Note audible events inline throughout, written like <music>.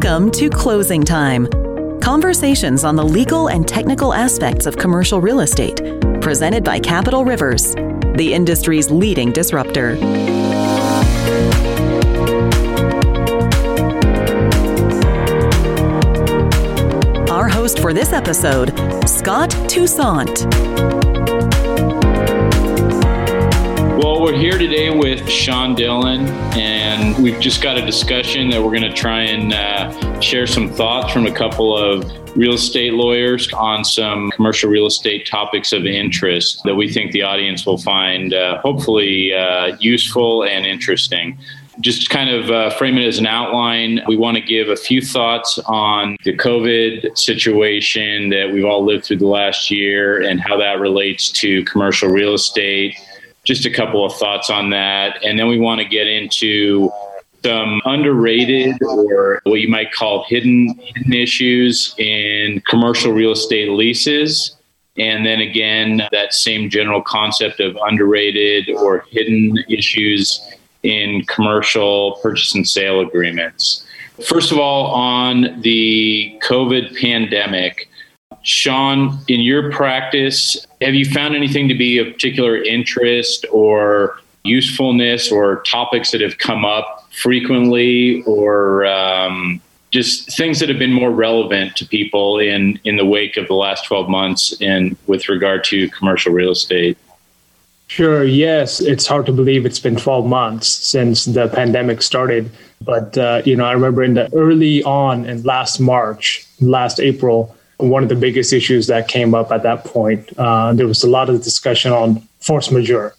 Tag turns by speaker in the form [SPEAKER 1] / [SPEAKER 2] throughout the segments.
[SPEAKER 1] Welcome to Closing Time. Conversations on the legal and technical aspects of commercial real estate, presented by Capital Rivers, the industry's leading disruptor. Our host for this episode, Scott Toussaint.
[SPEAKER 2] Here today with Sean Dillon, and we've just got a discussion that we're going to try and uh, share some thoughts from a couple of real estate lawyers on some commercial real estate topics of interest that we think the audience will find uh, hopefully uh, useful and interesting just kind of uh, frame it as an outline, we want to give a few thoughts on the COVID situation that we've all lived through the last year and how that relates to commercial real estate. Just a couple of thoughts on that. And then we want to get into some underrated or what you might call hidden, hidden issues in commercial real estate leases. And then again, that same general concept of underrated or hidden issues in commercial purchase and sale agreements. First of all, on the COVID pandemic, Sean, in your practice, have you found anything to be of particular interest or usefulness or topics that have come up frequently or um, just things that have been more relevant to people in, in the wake of the last 12 months and with regard to commercial real estate?
[SPEAKER 3] Sure. Yes, it's hard to believe it's been 12 months since the pandemic started. But uh, you know, I remember in the early on in last March, last April, one of the biggest issues that came up at that point, uh, there was a lot of discussion on force majeure.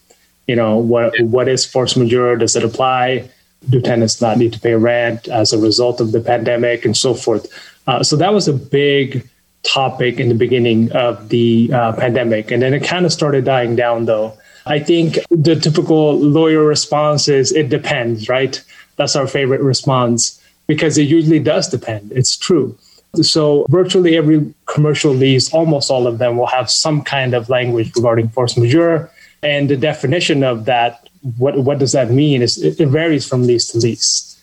[SPEAKER 3] You know, what what is force majeure? Does it apply? Do tenants not need to pay rent as a result of the pandemic and so forth? Uh, so that was a big topic in the beginning of the uh, pandemic, and then it kind of started dying down though I think the typical lawyer response is it depends, right? That's our favorite response because it usually does depend. It's true. So, virtually every commercial lease, almost all of them, will have some kind of language regarding force majeure. And the definition of that, what, what does that mean? Is it, varies from lease to lease.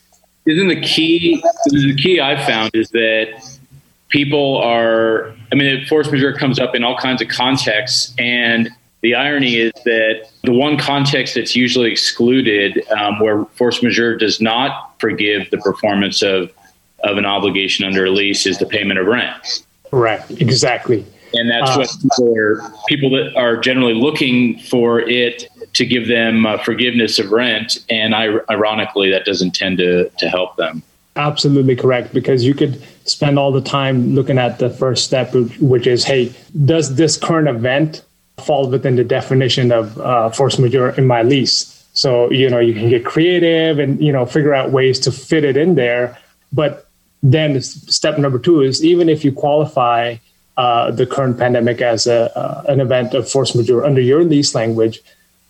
[SPEAKER 2] Isn't the key? The key I've found is that people are. I mean, force majeure comes up in all kinds of contexts, and the irony is that the one context that's usually excluded, um, where force majeure does not forgive the performance of, of an obligation under a lease, is the payment of rent.
[SPEAKER 3] Right, exactly.
[SPEAKER 2] And that's uh, what people, are, people that are generally looking for it to give them uh, forgiveness of rent. And I, ironically, that doesn't tend to, to help them.
[SPEAKER 3] Absolutely correct. Because you could spend all the time looking at the first step, which is hey, does this current event fall within the definition of uh, force majeure in my lease. So, you know, you can get creative and, you know, figure out ways to fit it in there. But then step number two is even if you qualify uh, the current pandemic as a, uh, an event of force majeure under your lease language,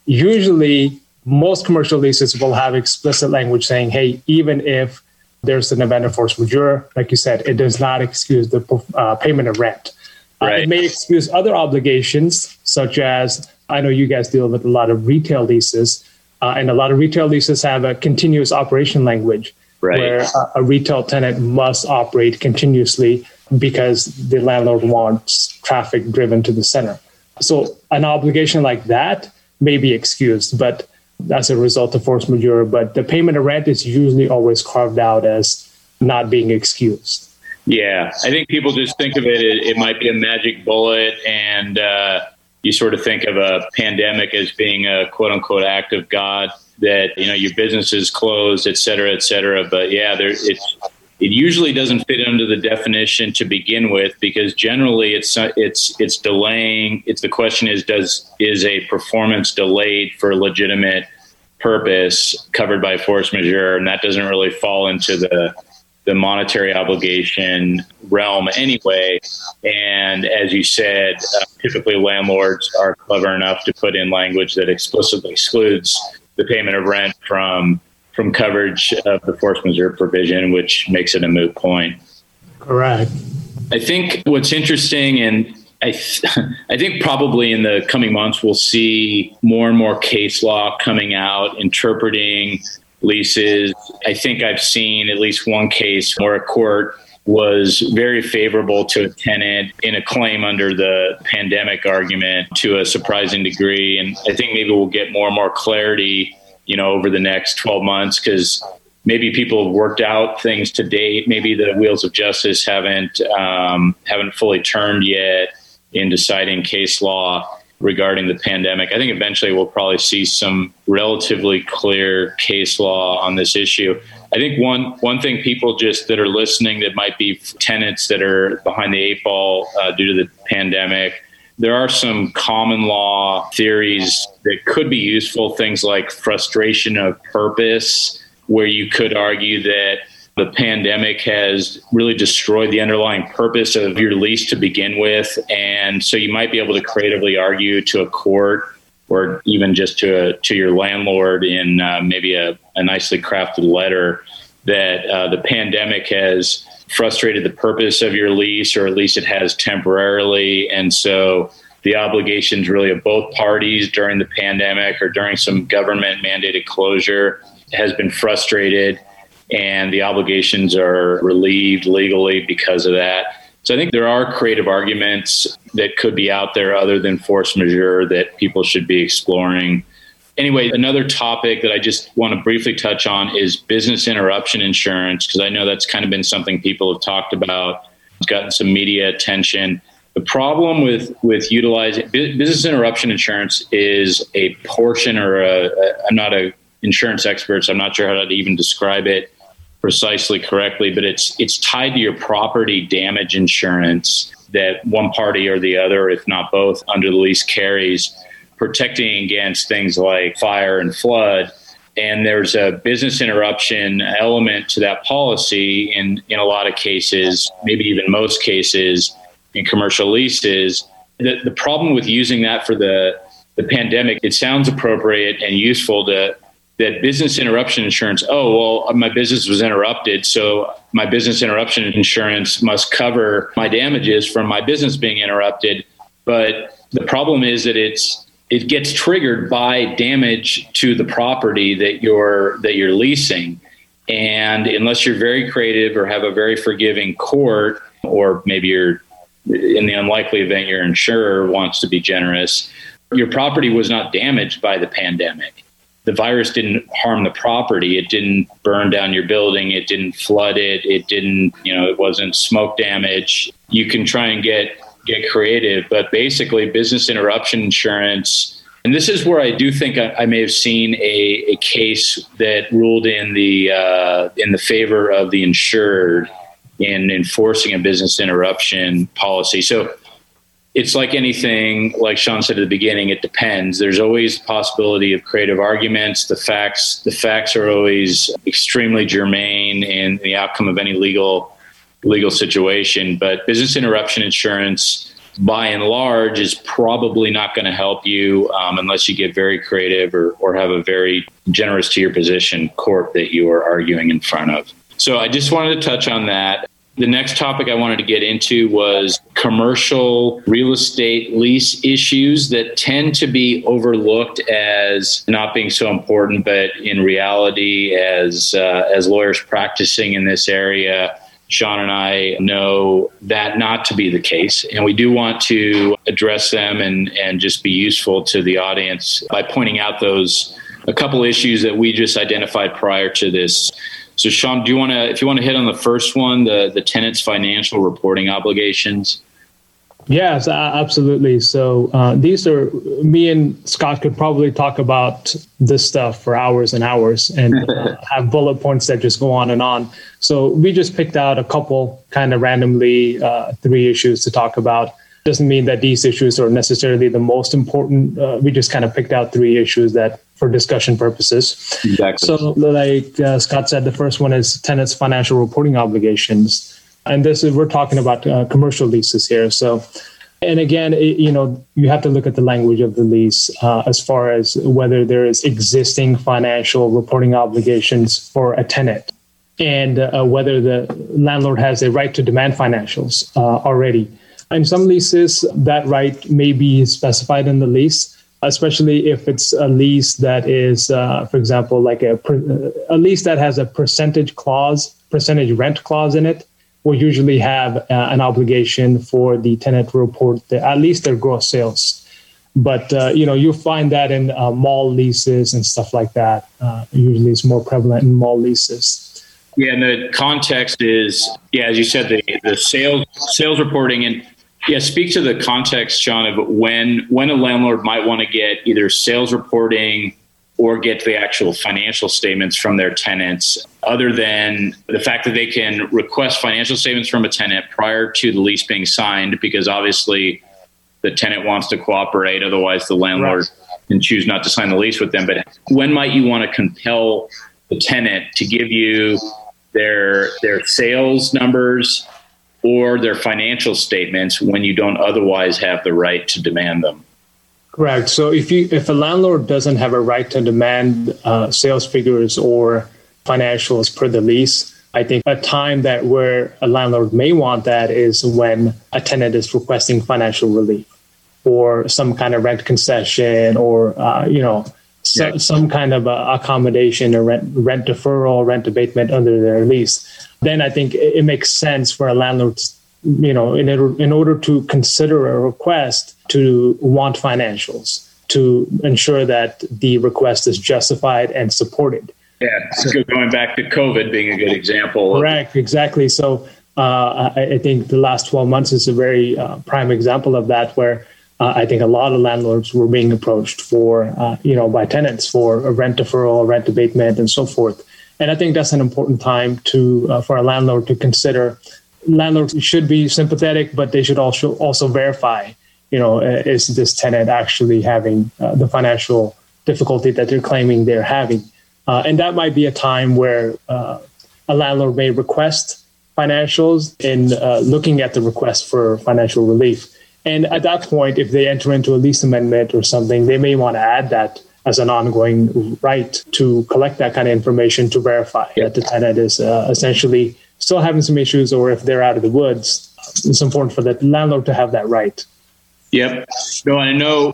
[SPEAKER 3] usually most commercial leases will have explicit language saying, hey, even if there's an event of force majeure, like you said, it does not excuse the uh, payment of rent. Right. Uh, it may excuse other obligations, such as I know you guys deal with a lot of retail leases, uh, and a lot of retail leases have a continuous operation language right. where a, a retail tenant must operate continuously because the landlord wants traffic driven to the center. So an obligation like that may be excused, but as a result of force majeure. But the payment of rent is usually always carved out as not being excused.
[SPEAKER 2] Yeah, I think people just think of it, it, it might be a magic bullet, and uh, you sort of think of a pandemic as being a quote unquote act of God that, you know, your business is closed, et cetera, et cetera. But yeah, there, it's, it usually doesn't fit under the definition to begin with because generally it's it's it's delaying it's the question is does is a performance delayed for legitimate purpose covered by force majeure and that doesn't really fall into the the monetary obligation realm anyway. And as you said, uh, typically landlords are clever enough to put in language that explicitly excludes the payment of rent from from coverage of the force majeure provision, which makes it a moot point.
[SPEAKER 3] Correct.
[SPEAKER 2] I think what's interesting and I, th- <laughs> I think probably in the coming months we'll see more and more case law coming out interpreting leases. I think I've seen at least one case where a court was very favorable to a tenant in a claim under the pandemic argument to a surprising degree. And I think maybe we'll get more and more clarity, you know, over the next 12 months because maybe people have worked out things to date. Maybe the wheels of justice haven't um, haven't fully turned yet in deciding case law regarding the pandemic. I think eventually we'll probably see some relatively clear case law on this issue. I think one one thing people just that are listening that might be tenants that are behind the eight ball uh, due to the pandemic. There are some common law theories that could be useful. Things like frustration of purpose, where you could argue that the pandemic has really destroyed the underlying purpose of your lease to begin with. And so you might be able to creatively argue to a court or even just to, a, to your landlord in uh, maybe a, a, nicely crafted letter that uh, the pandemic has frustrated the purpose of your lease, or at least it has temporarily. And so the obligations really of both parties during the pandemic or during some government mandated closure has been frustrated and the obligations are relieved legally because of that. So I think there are creative arguments that could be out there other than force majeure that people should be exploring. Anyway, another topic that I just want to briefly touch on is business interruption insurance, because I know that's kind of been something people have talked about. It's gotten some media attention. The problem with with utilizing business interruption insurance is a portion, or i am not a insurance expert, so I'm not sure how to even describe it precisely correctly, but it's it's tied to your property damage insurance that one party or the other, if not both, under the lease carries, protecting against things like fire and flood. And there's a business interruption element to that policy in, in a lot of cases, maybe even most cases in commercial leases. The, the problem with using that for the, the pandemic, it sounds appropriate and useful to that business interruption insurance, oh, well, my business was interrupted. So my business interruption insurance must cover my damages from my business being interrupted. But the problem is that it's, it gets triggered by damage to the property that you're, that you're leasing. And unless you're very creative or have a very forgiving court, or maybe you're in the unlikely event your insurer wants to be generous, your property was not damaged by the pandemic the virus didn't harm the property. It didn't burn down your building. It didn't flood it. It didn't, you know, it wasn't smoke damage. You can try and get get creative, but basically, business interruption insurance. And this is where I do think I, I may have seen a, a case that ruled in the uh, in the favor of the insured in enforcing a business interruption policy. So it's like anything, like Sean said at the beginning, it depends. There's always the possibility of creative arguments. The facts, the facts are always extremely germane in the outcome of any legal legal situation. But business interruption insurance, by and large, is probably not going to help you um, unless you get very creative or, or have a very generous to your position court that you are arguing in front of. So I just wanted to touch on that. The next topic I wanted to get into was commercial real estate lease issues that tend to be overlooked as not being so important, but in reality, as uh, as lawyers practicing in this area, Sean and I know that not to be the case, and we do want to address them and and just be useful to the audience by pointing out those a couple issues that we just identified prior to this so, Sean, do you want to, if you want to hit on the first one, the the tenant's financial reporting obligations?
[SPEAKER 3] Yes, absolutely. So uh, these are me and Scott could probably talk about this stuff for hours and hours and uh, <laughs> have bullet points that just go on and on. So we just picked out a couple kind of randomly uh, three issues to talk about doesn't mean that these issues are necessarily the most important. Uh, we just kind of picked out three issues that for discussion purposes. Exactly. So, like uh, Scott said, the first one is tenants' financial reporting obligations, and this is we're talking about uh, commercial leases here. So, and again, it, you know, you have to look at the language of the lease uh, as far as whether there is existing financial reporting obligations for a tenant. And uh, whether the landlord has a right to demand financials uh, already in some leases, that right may be specified in the lease. Especially if it's a lease that is, uh, for example, like a, a lease that has a percentage clause, percentage rent clause in it, will usually have uh, an obligation for the tenant to report the, at least their gross sales. But uh, you know, you'll find that in uh, mall leases and stuff like that. Uh, usually, it's more prevalent in mall leases.
[SPEAKER 2] Yeah, and the context is, yeah, as you said, the, the sales sales reporting and yeah, speak to the context, Sean, of when when a landlord might want to get either sales reporting or get the actual financial statements from their tenants, other than the fact that they can request financial statements from a tenant prior to the lease being signed, because obviously the tenant wants to cooperate, otherwise the landlord right. can choose not to sign the lease with them. But when might you want to compel the tenant to give you their their sales numbers or their financial statements when you don't otherwise have the right to demand them.
[SPEAKER 3] Correct. So if you if a landlord doesn't have a right to demand uh, sales figures or financials per the lease, I think a time that where a landlord may want that is when a tenant is requesting financial relief or some kind of rent concession or uh, you know so, some kind of accommodation or rent, rent deferral, rent abatement under their lease then I think it, makes sense for a landlord, you know, in order, in order to consider a request to want financials to ensure that the request is justified and supported.
[SPEAKER 2] Yeah, so, going back to COVID being a good example.
[SPEAKER 3] Correct, exactly. So uh, I, I, think the last 12 months is a very uh, prime example of that, where uh, I think a lot of landlords were being approached for, uh, you know, by tenants for a rent deferral, rent abatement, and so forth. And I think that's an important time to uh, for a landlord to consider. Landlords should be sympathetic, but they should also also verify. You know, uh, is this tenant actually having uh, the financial difficulty that they're claiming they're having? Uh, and that might be a time where uh, a landlord may request financials in uh, looking at the request for financial relief. And at that point, if they enter into a lease amendment or something, they may want to add that as an ongoing right to collect that kind of information to verify that the tenant is uh, essentially still having some issues or if they're out of the woods. It's important for the landlord to have that right.
[SPEAKER 2] Yep. No, I know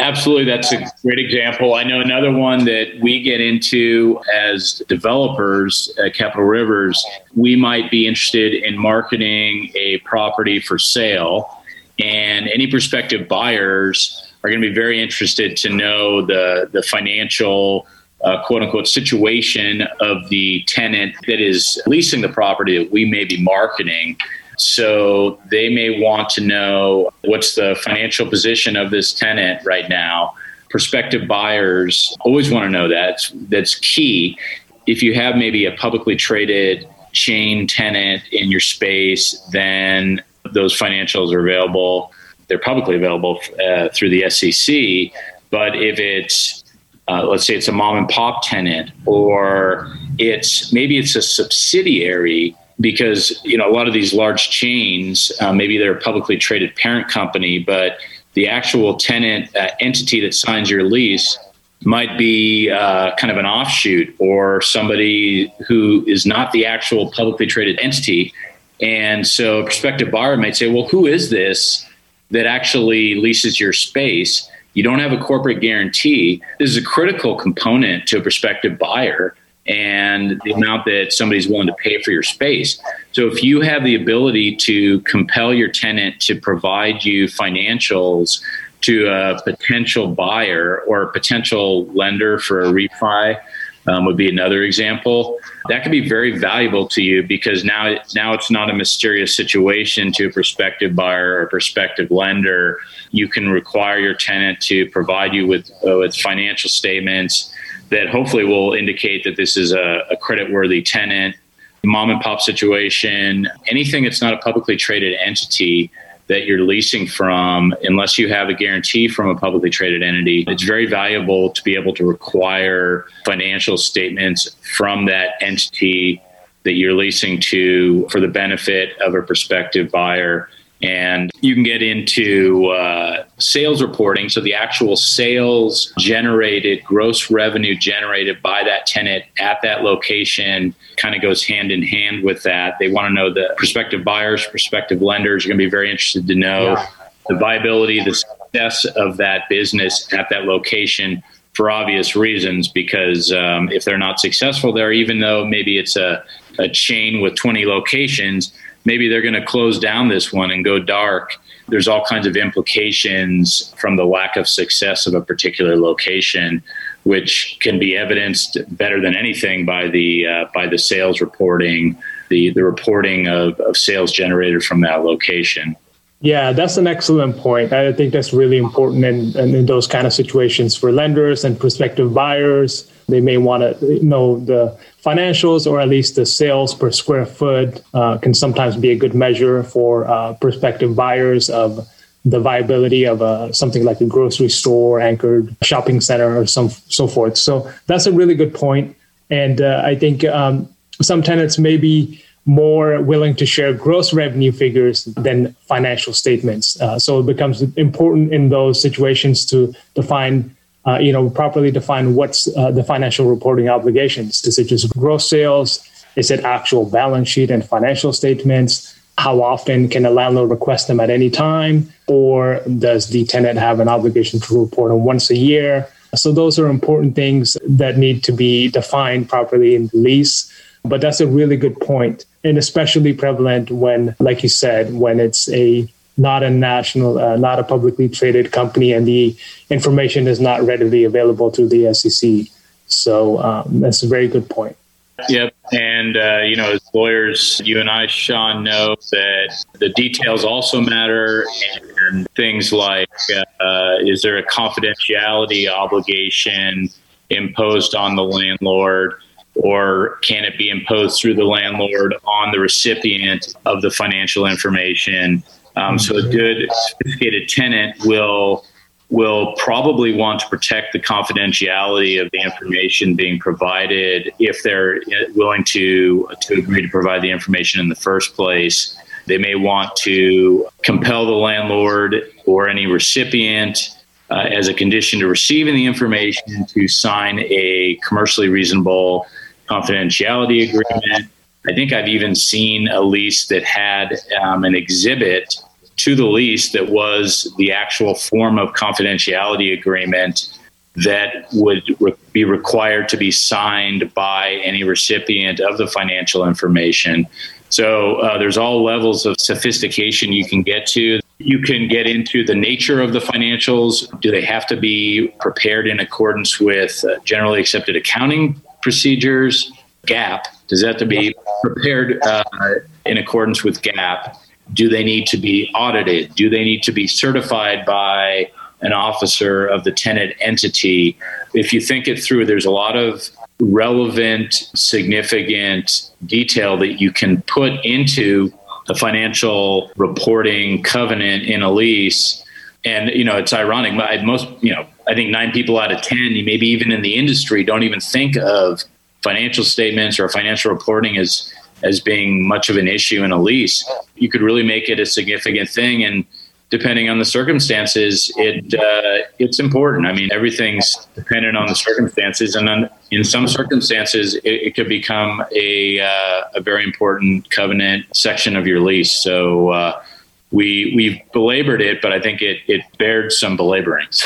[SPEAKER 2] absolutely that's a great example. I know another one that we get into as developers at Capital Rivers, we might be interested in marketing a property for sale and any prospective buyers are going to be very interested to know the the financial uh, quote unquote situation of the tenant that is leasing the property that we may be marketing. So they may want to know what's the financial position of this tenant right now. Prospective buyers always want to know that. That's key. If you have maybe a publicly traded chain tenant in your space, then those financials are available they're publicly available uh, through the SEC. But if it's uh, let's say it's a mom and pop tenant, or it's maybe it's a subsidiary because you know a lot of these large chains, uh, maybe they're a publicly traded parent company, but the actual tenant uh, entity that signs your lease might be uh, kind of an offshoot or somebody who is not the actual publicly traded entity. And so a prospective buyer might say, well, who is this? That actually leases your space, you don't have a corporate guarantee. This is a critical component to a prospective buyer and the amount that somebody's willing to pay for your space. So if you have the ability to compel your tenant to provide you financials to a potential buyer or a potential lender for a refi, um, would be another example. That could be very valuable to you because now now it's not a mysterious situation to a prospective buyer or prospective lender. You can require your tenant to provide you with uh, with financial statements that hopefully will indicate that this is a, a credit worthy tenant. Mom and pop situation, anything that's not a publicly traded entity that you're leasing from, unless you have a guarantee from a publicly traded entity, it's very valuable to be able to require financial statements from that entity that you're leasing to for the benefit of a prospective buyer and you can get into uh, sales reporting. So the actual sales generated, gross revenue generated by that tenant at that location kind of goes hand in hand with that. They want to know the prospective buyers, prospective lenders are going to be very interested to know yeah. the viability, the success of that business at that location for obvious reasons because um, if they're not successful there, even though maybe it's a, a chain with 20 locations, maybe they're going to close down this one and go dark. There's all kinds of implications from the lack of success of a particular location, which can be evidenced better than anything by the uh, by the sales reporting, the the reporting of, of sales generated from that location.
[SPEAKER 3] Yeah, that's an excellent point. I think that's really important in, in, in those kind of situations for lenders and prospective buyers. They may want to know the financials or at least the sales per square foot uh, can sometimes be a good measure for uh, prospective buyers of the viability of a, something like a grocery store, anchored shopping center, or some so forth. So that's a really good point. And uh, I think um, some tenants may be more willing to share gross revenue figures than financial statements. Uh, so it becomes important in those situations to define, uh, you know, properly define what's uh, the financial reporting obligations. Is it just gross sales? Is it actual balance sheet and financial statements? How often can a landlord request them at any time? Or does the tenant have an obligation to report them once a year? So those are important things that need to be defined properly in the lease. But that's a really good point and especially prevalent when, like you said, when it's a not a national, uh, not a publicly traded company, and the information is not readily available through the SEC. So um, that's a very good point.
[SPEAKER 2] Yep. And, uh, you know, as lawyers, you and I, Sean, know that the details also matter. And things like uh, is there a confidentiality obligation imposed on the landlord? or can it be imposed through the landlord on the recipient of the financial information? Um, so a good sophisticated tenant will will probably want to protect the confidentiality of the information being provided if they're willing to to agree to provide the information in the first place. They may want to compel the landlord or any recipient uh, as a condition to receiving the information to sign a commercially reasonable confidentiality agreement. I think I've even seen a lease that had um, an exhibit to the lease that was the actual form of confidentiality agreement that would re- be required to be signed by any recipient of the financial information. So uh, there's all levels of sophistication you can get to. You can get into the nature of the financials. Do they have to be prepared in accordance with uh, generally accepted accounting procedures, GAAP, does that have to be prepared uh, in accordance with GAAP? Do they need to be audited? Do they need to be certified by an officer of the tenant entity? If you think it through, there's a lot of relevant, significant detail that you can put into the financial reporting covenant in a lease. And, you know, it's ironic. Most, you know, I think nine people out of 10, maybe even in the industry, don't even think of financial statements or financial reporting as, as being much of an issue in a lease. You could really make it a significant thing. And depending on the circumstances, it uh, it's important. I mean, everything's dependent on the circumstances, and in some circumstances, it, it could become a uh, a very important covenant section of your lease. So uh, we we've belabored it, but I think it it bared some belaborings.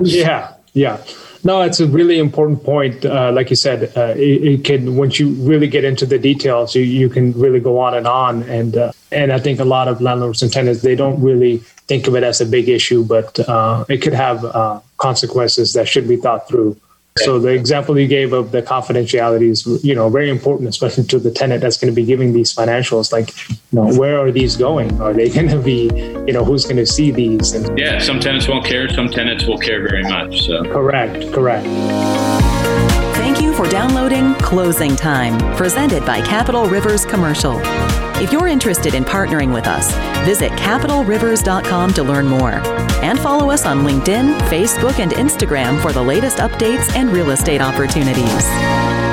[SPEAKER 2] <laughs>
[SPEAKER 3] yeah, yeah. No, it's a really important point. Uh, like you said, uh, it, it, can once you really get into the details, you, you can really go on and on. And uh, and I think a lot of landlords and tenants they don't really think of it as a big issue, but uh, it could have uh, consequences that should be thought through. So the example you gave of the confidentiality is, you know, very important, especially to the tenant that's going to be giving these financials. Like, you know, where are these going? Are they <laughs> going to be, you know, who's going to see these?
[SPEAKER 2] And yeah, some tenants won't care. Some tenants will care very much. So
[SPEAKER 3] correct, correct.
[SPEAKER 1] Thank you for downloading Closing Time, presented by Capital Rivers Commercial. If you're interested in partnering with us, visit capitalrivers.com to learn more. And follow us on LinkedIn, Facebook, and Instagram for the latest updates and real estate opportunities.